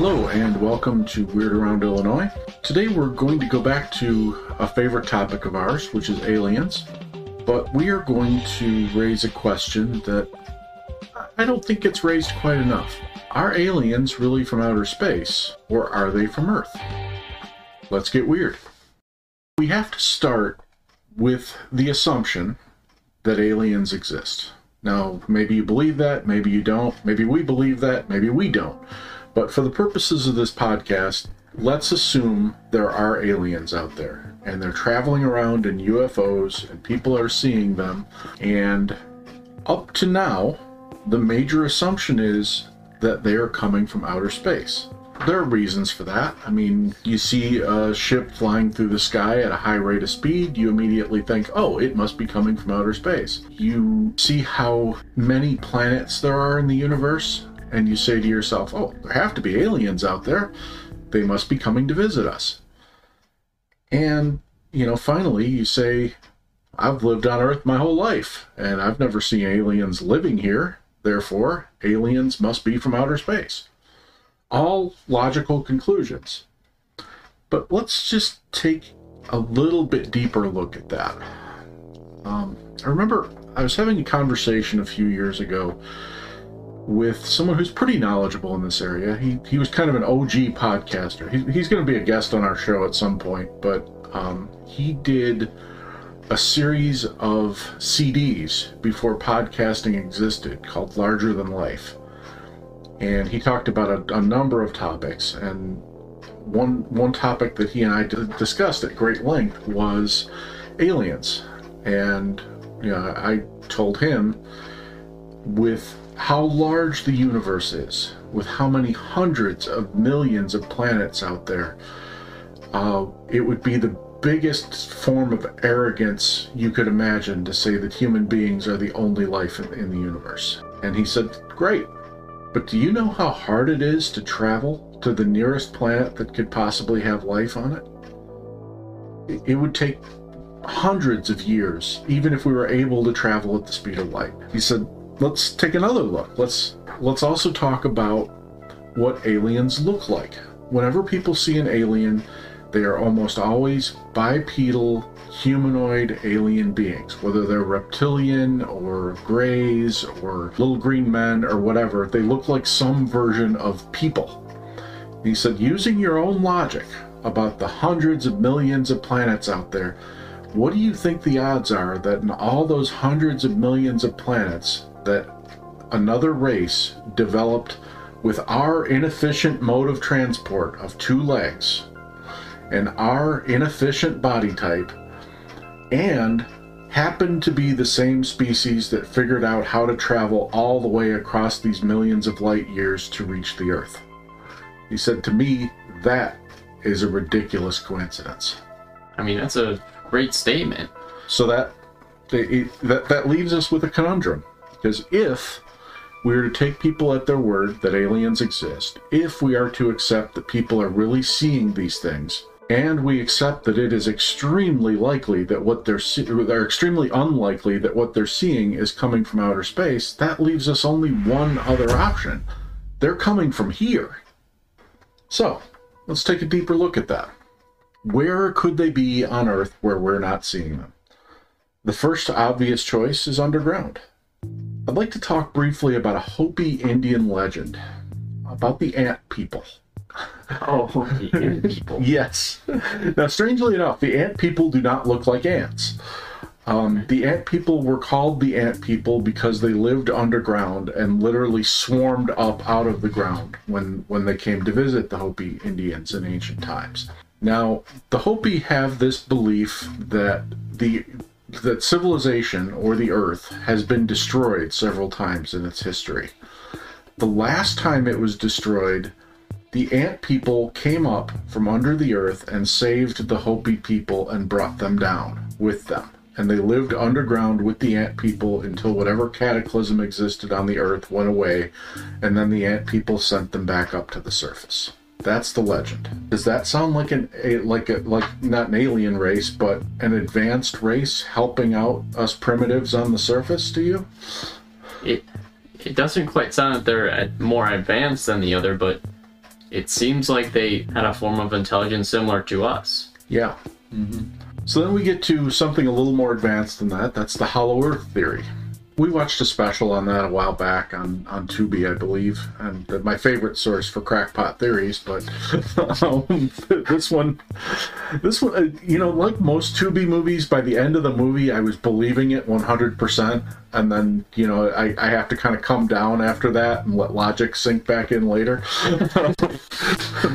Hello, and welcome to Weird Around Illinois. Today we're going to go back to a favorite topic of ours, which is aliens. But we are going to raise a question that I don't think gets raised quite enough. Are aliens really from outer space, or are they from Earth? Let's get weird. We have to start with the assumption that aliens exist. Now, maybe you believe that, maybe you don't, maybe we believe that, maybe we don't. But for the purposes of this podcast, let's assume there are aliens out there and they're traveling around in UFOs and people are seeing them. And up to now, the major assumption is that they are coming from outer space. There are reasons for that. I mean, you see a ship flying through the sky at a high rate of speed, you immediately think, oh, it must be coming from outer space. You see how many planets there are in the universe, and you say to yourself, oh, there have to be aliens out there. They must be coming to visit us. And, you know, finally you say, I've lived on Earth my whole life, and I've never seen aliens living here. Therefore, aliens must be from outer space. All logical conclusions. But let's just take a little bit deeper look at that. Um, I remember I was having a conversation a few years ago with someone who's pretty knowledgeable in this area. He, he was kind of an OG podcaster. He, he's going to be a guest on our show at some point, but um, he did a series of CDs before podcasting existed called Larger Than Life. And he talked about a, a number of topics. And one, one topic that he and I d- discussed at great length was aliens. And you know, I told him with how large the universe is, with how many hundreds of millions of planets out there, uh, it would be the biggest form of arrogance you could imagine to say that human beings are the only life in, in the universe. And he said, Great, but do you know how hard it is to travel to the nearest planet that could possibly have life on it? It, it would take hundreds of years, even if we were able to travel at the speed of light. He said, let's take another look. Let's let's also talk about what aliens look like. Whenever people see an alien, they are almost always bipedal humanoid alien beings, whether they're reptilian or greys or little green men or whatever. They look like some version of people. He said, using your own logic about the hundreds of millions of planets out there, what do you think the odds are that in all those hundreds of millions of planets, that another race developed with our inefficient mode of transport of two legs and our inefficient body type and happened to be the same species that figured out how to travel all the way across these millions of light years to reach the Earth. He said to me, that is a ridiculous coincidence. I mean, that's a great statement. So that that that leaves us with a conundrum. Because if we are to take people at their word that aliens exist, if we are to accept that people are really seeing these things, and we accept that it is extremely likely that what they're see- are extremely unlikely that what they're seeing is coming from outer space, that leaves us only one other option. They're coming from here. So, let's take a deeper look at that. Where could they be on Earth where we're not seeing them? The first obvious choice is underground. I'd like to talk briefly about a Hopi Indian legend about the ant people. Oh, the ant people. Yes. Now, strangely enough, the ant people do not look like ants. Um, the ant people were called the ant people because they lived underground and literally swarmed up out of the ground when, when they came to visit the Hopi Indians in ancient times. Now, the Hopi have this belief that the that civilization or the earth has been destroyed several times in its history. The last time it was destroyed, the ant people came up from under the earth and saved the Hopi people and brought them down with them. And they lived underground with the ant people until whatever cataclysm existed on the earth went away, and then the ant people sent them back up to the surface. That's the legend. Does that sound like an a, like a like not an alien race, but an advanced race helping out us primitives on the surface to you? It it doesn't quite sound that they're more advanced than the other, but it seems like they had a form of intelligence similar to us. Yeah. Mm-hmm. So then we get to something a little more advanced than that. That's the Hollow Earth theory. We watched a special on that a while back on, on Tubi, I believe, and my favorite source for crackpot theories. But um, this one, this one, uh, you know, like most Tubi movies, by the end of the movie, I was believing it 100%, and then, you know, I, I have to kind of come down after that and let logic sink back in later.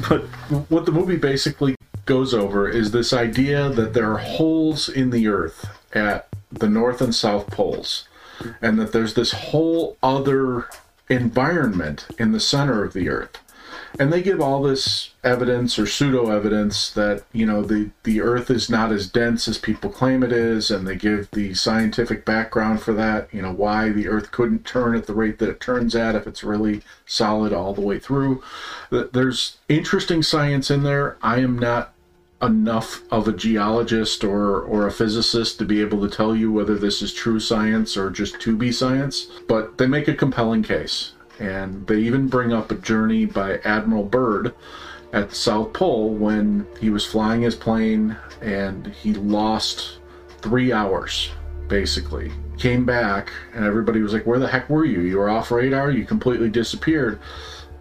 but what the movie basically goes over is this idea that there are holes in the earth at the north and south poles and that there's this whole other environment in the center of the earth. And they give all this evidence or pseudo evidence that you know the the earth is not as dense as people claim it is and they give the scientific background for that you know why the earth couldn't turn at the rate that it turns at if it's really solid all the way through. There's interesting science in there. I am not enough of a geologist or or a physicist to be able to tell you whether this is true science or just to be science but they make a compelling case. And they even bring up a journey by admiral byrd at the south pole when he was flying his plane and he lost three hours basically. Came back and everybody was like where the heck were you? You were off radar? You completely disappeared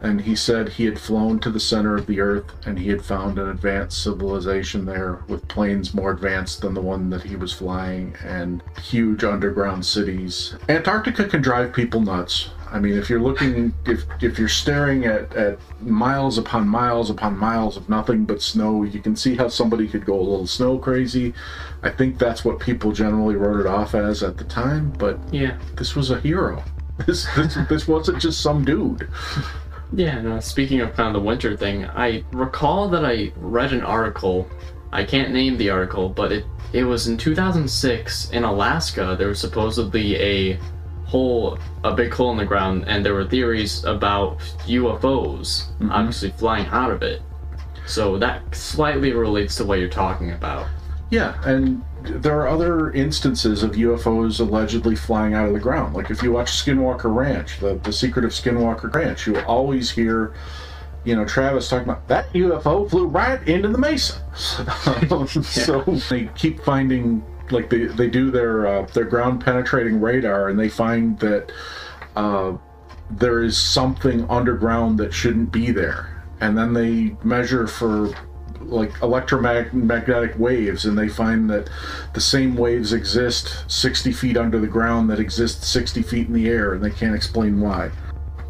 and he said he had flown to the center of the earth and he had found an advanced civilization there with planes more advanced than the one that he was flying and huge underground cities. Antarctica can drive people nuts. I mean if you're looking if if you're staring at at miles upon miles upon miles of nothing but snow you can see how somebody could go a little snow crazy. I think that's what people generally wrote it off as at the time but Yeah. this was a hero. This this, this wasn't just some dude Yeah, no, uh, speaking of kind of the winter thing, I recall that I read an article. I can't name the article, but it it was in 2006 in Alaska. There was supposedly a hole, a big hole in the ground, and there were theories about UFOs mm-hmm. obviously flying out of it. So that slightly relates to what you're talking about. Yeah, and there are other instances of UFOs allegedly flying out of the ground. Like if you watch Skinwalker Ranch, the, the secret of Skinwalker Ranch, you always hear, you know, Travis talking about that UFO flew right into the mesa. So they keep finding, like they, they do their uh, their ground penetrating radar, and they find that uh, there is something underground that shouldn't be there, and then they measure for like electromagnetic waves and they find that the same waves exist 60 feet under the ground that exist 60 feet in the air and they can't explain why.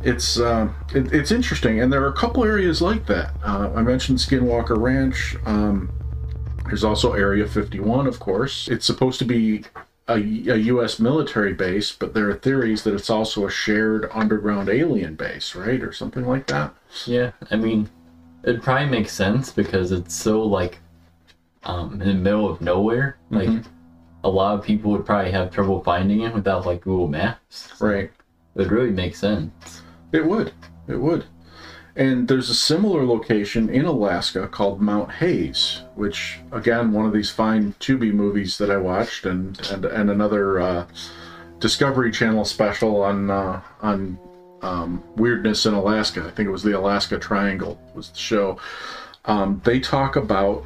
It's uh, it, it's interesting and there are a couple areas like that. Uh, i mentioned skinwalker ranch um, there's also area 51 of course. It's supposed to be a, a u.s military base but there are theories that it's also a shared underground alien base right or something like that. Yeah, I mean, it probably makes sense because it's so like um in the middle of nowhere. Like Mhm. a lot of people would probably have trouble finding it without like Google Maps. right It would really make sense. It would. It would. And there's a similar location in Alaska called Mount Hayes, which again one of these fine Tubi movies that I watched, and and and another uh, Discovery Channel special on uh, on um, weirdness in Alaska. I think it was the Alaska Triangle was the show. Um, they talk about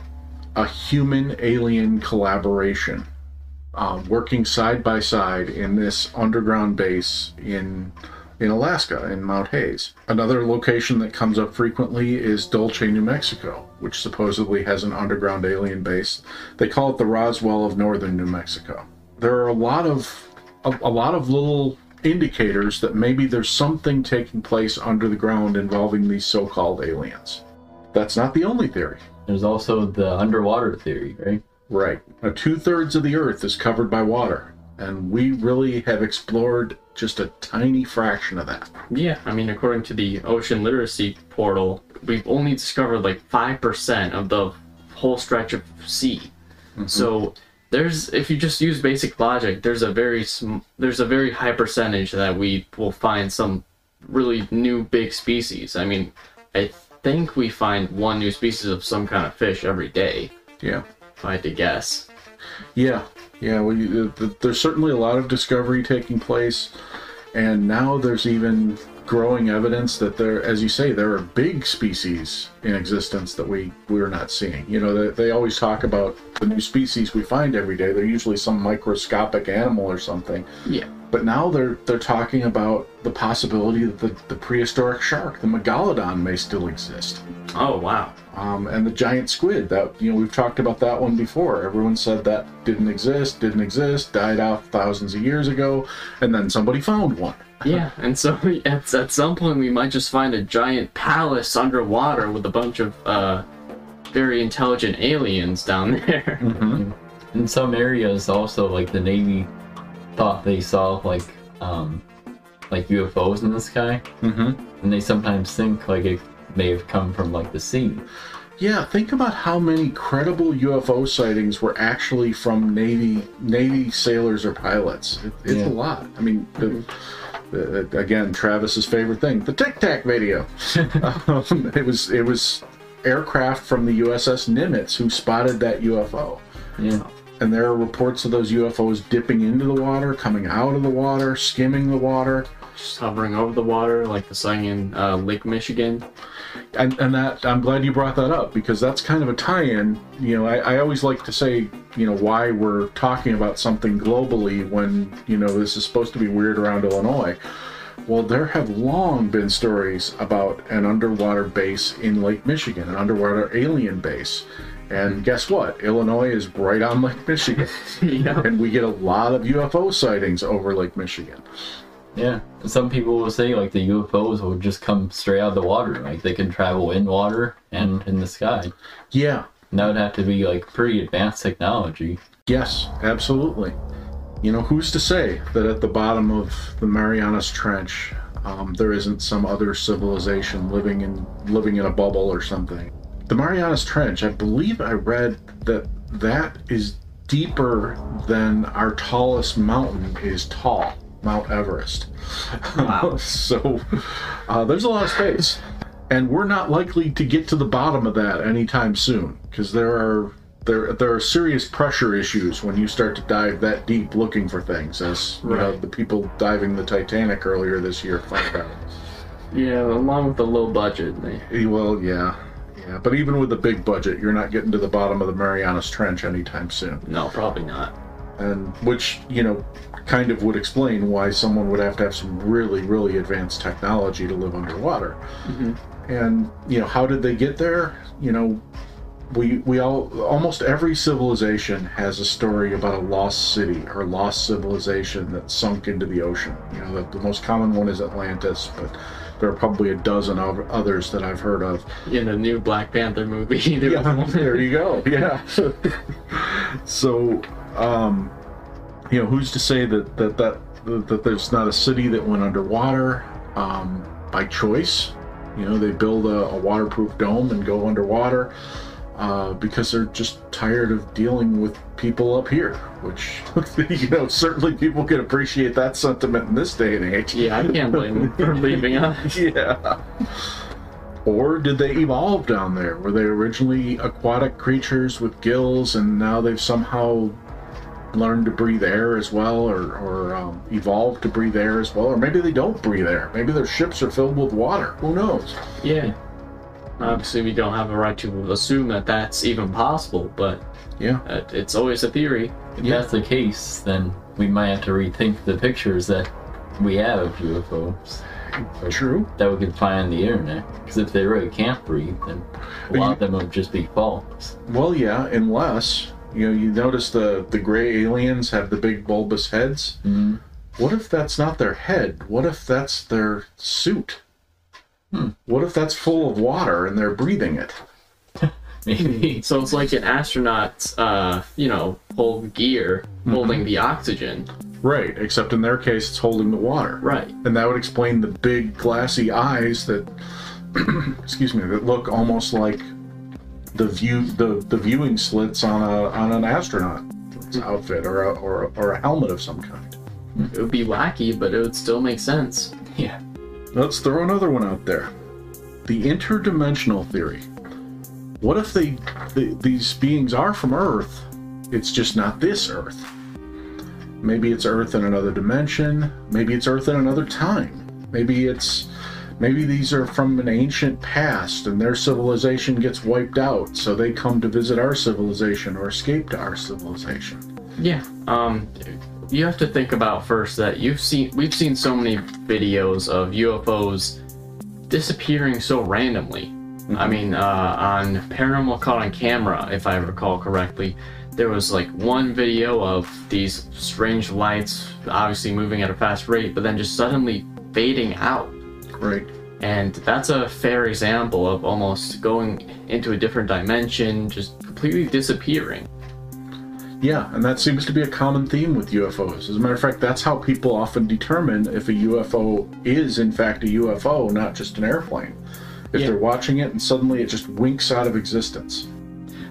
a human alien collaboration um, working side by side in this underground base in in Alaska in Mount Hayes. Another location that comes up frequently is Dulce, New Mexico, which supposedly has an underground alien base. They call it the Roswell of northern New Mexico. There are a lot of a, a lot of little indicators that maybe there's something taking place under the ground involving these so-called aliens. That's not the only theory. There's also the underwater theory, right? Right. Now, two thirds of the Earth is covered by water, and we really have explored just a tiny fraction of that. Yeah, I mean, according to the Ocean Literacy Portal, we've only discovered like 5% of the whole stretch of sea. Mm-hmm. So there's if you just use basic logic, there's a very sm- there's a very high percentage that we will find some really new big species. I mean, I think we find one new species of some kind of fish every day, Yeah. if I had to guess. Yeah. Yeah. We, uh, th- there's certainly a lot of discovery taking place, and now there's even growing evidence that there, as you say, there are big species in existence that we we're not seeing. You know, they, they always talk about the new species we find every day. They're usually some microscopic animal or something. Yeah. But now they're they're talking about the possibility that the, the prehistoric shark, the megalodon, may still exist. Oh wow. Um, and the giant squid that you know we've talked about that one before. Everyone said that didn't exist, didn't exist, died out thousands of years ago, and then somebody found one. Yeah, and so at, at some point we might just find a giant palace underwater with a bunch of uh, very intelligent aliens down there. In some areas, also like the Navy thought they saw like um like UFOs in the sky, Mm-hmm. and they sometimes think like it may have come from like the sea. Yeah, think about how many credible UFO sightings were actually from Navy Navy sailors or pilots. It, it's Yeah. a lot. I mean, the, the, again, Travis's favorite thing, the Tic Tac video. um, it was it was aircraft from the USS Nimitz who spotted that UFO. Yeah. And there are reports of those UFOs dipping into the water, coming out of the water, skimming the water. Just hovering over the water like the sighting in uh, Lake Michigan. and, and that I'm glad you brought that up because that's kind of a tie-in. You know, I, I always like to say, you know, why we're talking about something globally when you know this is supposed to be weird around Illinois. Well, there have long been stories about an underwater base in Lake Michigan, an underwater alien base. And guess what? Illinois is right on Lake Michigan. yeah. and we get a lot of UFO sightings over Lake Michigan. Yeah. Some people will say like the UFOs will just come straight out of the water, like they can travel in water and in the sky. Yeah, And that would have to be like pretty advanced technology. Yes, absolutely. You know, who's to say that at the bottom of the Marianas Trench, um, there isn't some other civilization living in living in a bubble or something? The Marianas Trench, I believe I read that that is deeper than our tallest mountain is tall, Mount Everest. Wow. so uh, there's a lot of space, and we're not likely to get to the bottom of that anytime soon because there are there there are serious pressure issues when you start to dive that deep looking for things, as you know the people diving the Titanic earlier this year found out. Yeah, along with the low budget. They, Well, yeah, yeah, but even with the big budget, you're not getting to the bottom of the Marianas Trench anytime soon. no, probably not. and which you know kind of would explain why someone would have to have some really really advanced technology to live underwater mm-hmm. and you know how did they get there you know we we all almost every civilization has a story about a lost city or lost civilization that sunk into the ocean you know the, the most common one is atlantis but there are probably a dozen of others that i've heard of In the new Black Panther movie, there yeah, there you go. Yeah. so, um, you know, who's to say that that that that there's not a city that went underwater um, by choice? You know, they build a, a waterproof dome and go underwater uh, because they're just tired of dealing with people up here. Which, you know, certainly people can appreciate that sentiment in this day and age. Yeah, I can't blame them for leaving us. Yeah. Or did they evolve down there? Were they originally aquatic creatures with gills and now they've somehow learned to breathe air as well or, or um, evolved to breathe air as well? Or maybe they don't breathe air. Maybe their ships are filled with water. Who knows? Yeah. Obviously, we don't have a right to assume that that's even possible, but Yeah. uh, it's always a theory. If Yeah. that's the case, then we might have to rethink the pictures that we have of UFOs. True. That we can find on the internet. Because if they really can't breathe, then a lot you- of them would just be false. Well, yeah, unless, you know, you notice the, the gray aliens have the big bulbous heads. Mm, What if that's not their head? What if that's their suit? Hmm. What if that's full of water and they're breathing it? maybe. So it's like an astronaut's, uh, you know, whole gear holding the oxygen. Right, except in their case, it's holding the water. Right. And that would explain the big glassy eyes that, excuse me, that look almost like the view the, the viewing slits on a on an astronaut's outfit or a, or a, or a helmet of some kind. It would be wacky, but it would still make sense. yeah. Let's throw another one out there. The interdimensional theory. What if they th- these beings are from Earth? It's just not this Earth. Maybe it's Earth in another dimension. Maybe it's Earth in another time. Maybe it's Maybe these are from an ancient past and their civilization gets wiped out, so they come to visit our civilization or escape to our civilization. Yeah. Um, you have to think about first that you've seen we've seen so many videos of UFOs disappearing so randomly. I mean, uh, on Paranormal Caught on Camera, if I recall correctly, there was like one video of these strange lights, obviously moving at a fast rate, but then just suddenly fading out. Right. And that's a fair example of almost going into a different dimension, just completely disappearing. Yeah, and that seems to be a common theme with UFOs. As a matter of fact, that's how people often determine if a UFO is, in fact, a UFO, not just an airplane. If Yeah. they're watching it and suddenly it just winks out of existence.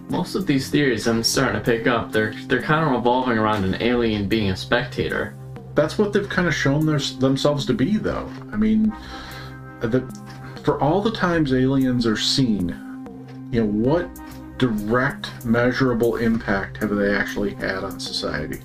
Most of these theories I'm starting to pick up, they're they're kind of revolving around an alien being a spectator. That's what they've kind of shown their, themselves to be, though. I mean, the, for all the times aliens are seen, you know, what direct, measurable impact have they actually had on society?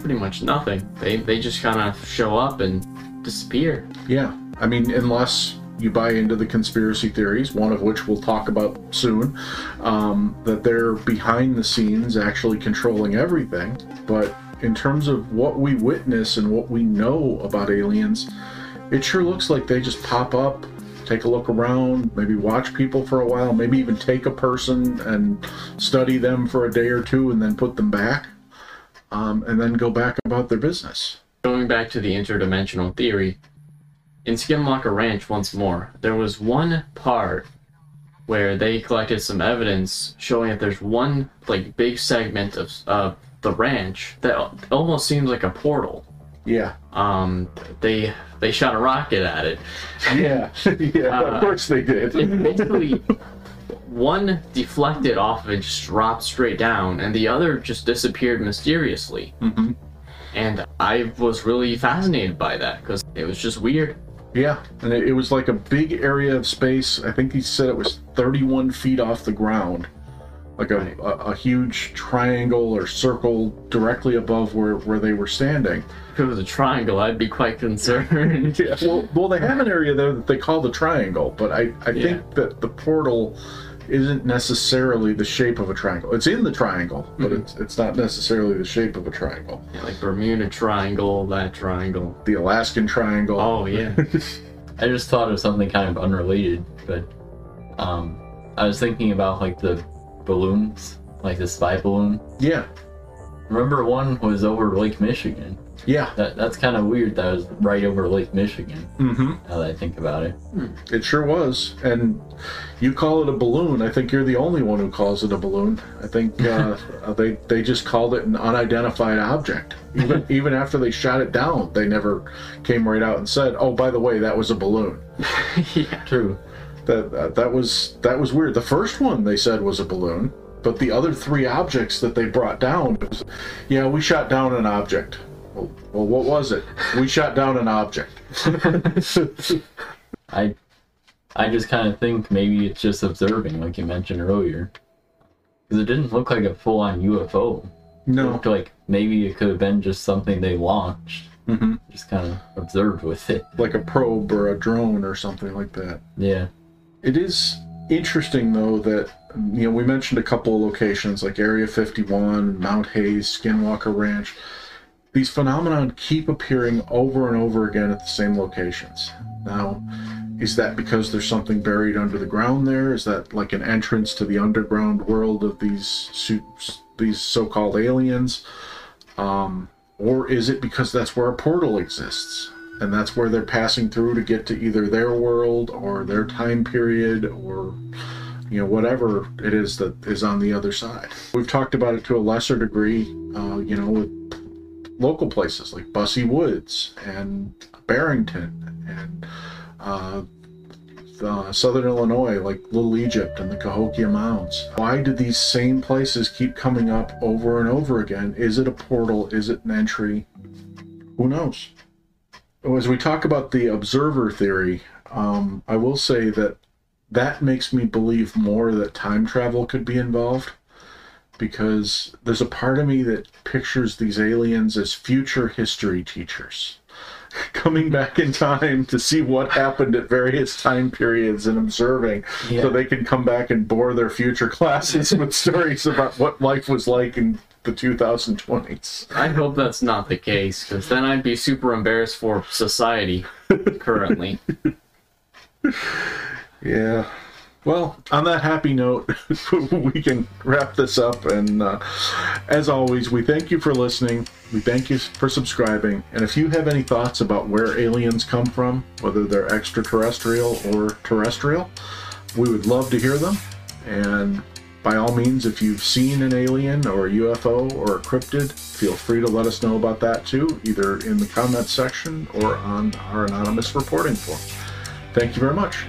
Pretty much nothing. They they just kind of show up and disappear. Yeah, I mean, unless you buy into the conspiracy theories, one of which we'll talk about soon, um, that they're behind the scenes actually controlling everything. But in terms of what we witness and what we know about aliens, it sure looks like they just pop up, take a look around, maybe watch people for a while, maybe even take a person and study them for a day or two and then put them back, um, and then go back about their business. Going back to the interdimensional theory, in Skinwalker Ranch once more, there was one part where they collected some evidence showing that there's one like big segment of uh, the ranch that almost seems like a portal. Yeah. Um, they they shot a rocket at it. Yeah, yeah, Uh, of course they did. It basically one deflected off of it, just dropped straight down, and the other just disappeared mysteriously. hmm And I was really fascinated by that because it was just weird. Yeah, and it, it was like a big area of space. I think he said it was 31 feet off the ground, like a, Right. a, a huge triangle or circle directly above where, where they were standing. If it was a triangle, I'd be quite concerned. Yeah, well, well, they have an area there that they call the triangle, but I, I Yeah. think that the portal isn't necessarily the shape of a triangle. It's in the triangle, but Mhm. it's it's not necessarily the shape of a triangle. Yeah, like Bermuda Triangle, that triangle. The Alaskan Triangle. Oh yeah. I just thought of something kind of unrelated, but um, I was thinking about like the balloons, like the spy balloon. Yeah, Remember one was over Lake Michigan. yeah. That that's kind of weird. That was right over Lake Michigan. Mm-hmm. Now that I think about it. It sure was. And you call it a balloon. I think you're the only one who calls it a balloon. I think uh, they they just called it an unidentified object. Even even after they shot it down, they never came right out and said, "Oh, by the way, that was a balloon." yeah. True. That that, that was that was weird. The first one they said was a balloon, but the other three objects that they brought down, was, yeah, we shot down an object. Well, well, what was it? We shot down an object. I I just kind of think maybe it's just observing, like you mentioned earlier, because it didn't look like a full-on UFO. No. like maybe it could have been just something they launched, hmm just kind of observed with it. Like a probe or a drone or something like that. Yeah. It is interesting though that you know we mentioned a couple of locations like Area 51, Mount Hayes, Skinwalker Ranch. These phenomenon keep appearing over and over again at the same locations. Now, is that because there's something buried under the ground there? Is that like an entrance to the underground world of these these so-called aliens? Um, or is it because that's where a portal exists? And that's where they're passing through to get to either their world or their time period or you know whatever it is that is on the other side. We've talked about it to a lesser degree uh, you know with local places like busse woods and barrington and uh, uh, southern illinois like little egypt and the cahokia mounds. Why do these same places keep coming up over and over again? Is it a portal? Is it an entry? Who knows as we talk about the observer theory, um, I will say that that makes me believe more that time travel could be involved because there's a part of me that pictures these aliens as future history teachers. coming back in time to see what happened at various time periods and observing Yeah. so they can come back and bore their future classes with stories about what life was like in the 2020s. I hope that's not the case, because then I'd be super embarrassed for society currently. Yeah. Well, on that happy note, we can wrap this up. And uh, as always, we thank you for listening. We thank you for subscribing. And if you have any thoughts about where aliens come from, whether they're extraterrestrial or terrestrial, we would love to hear them. And by all means, if you've seen an alien or a UFO or a cryptid, feel free to let us know about that too, either in the comments section or on our anonymous reporting form. Thank you very much.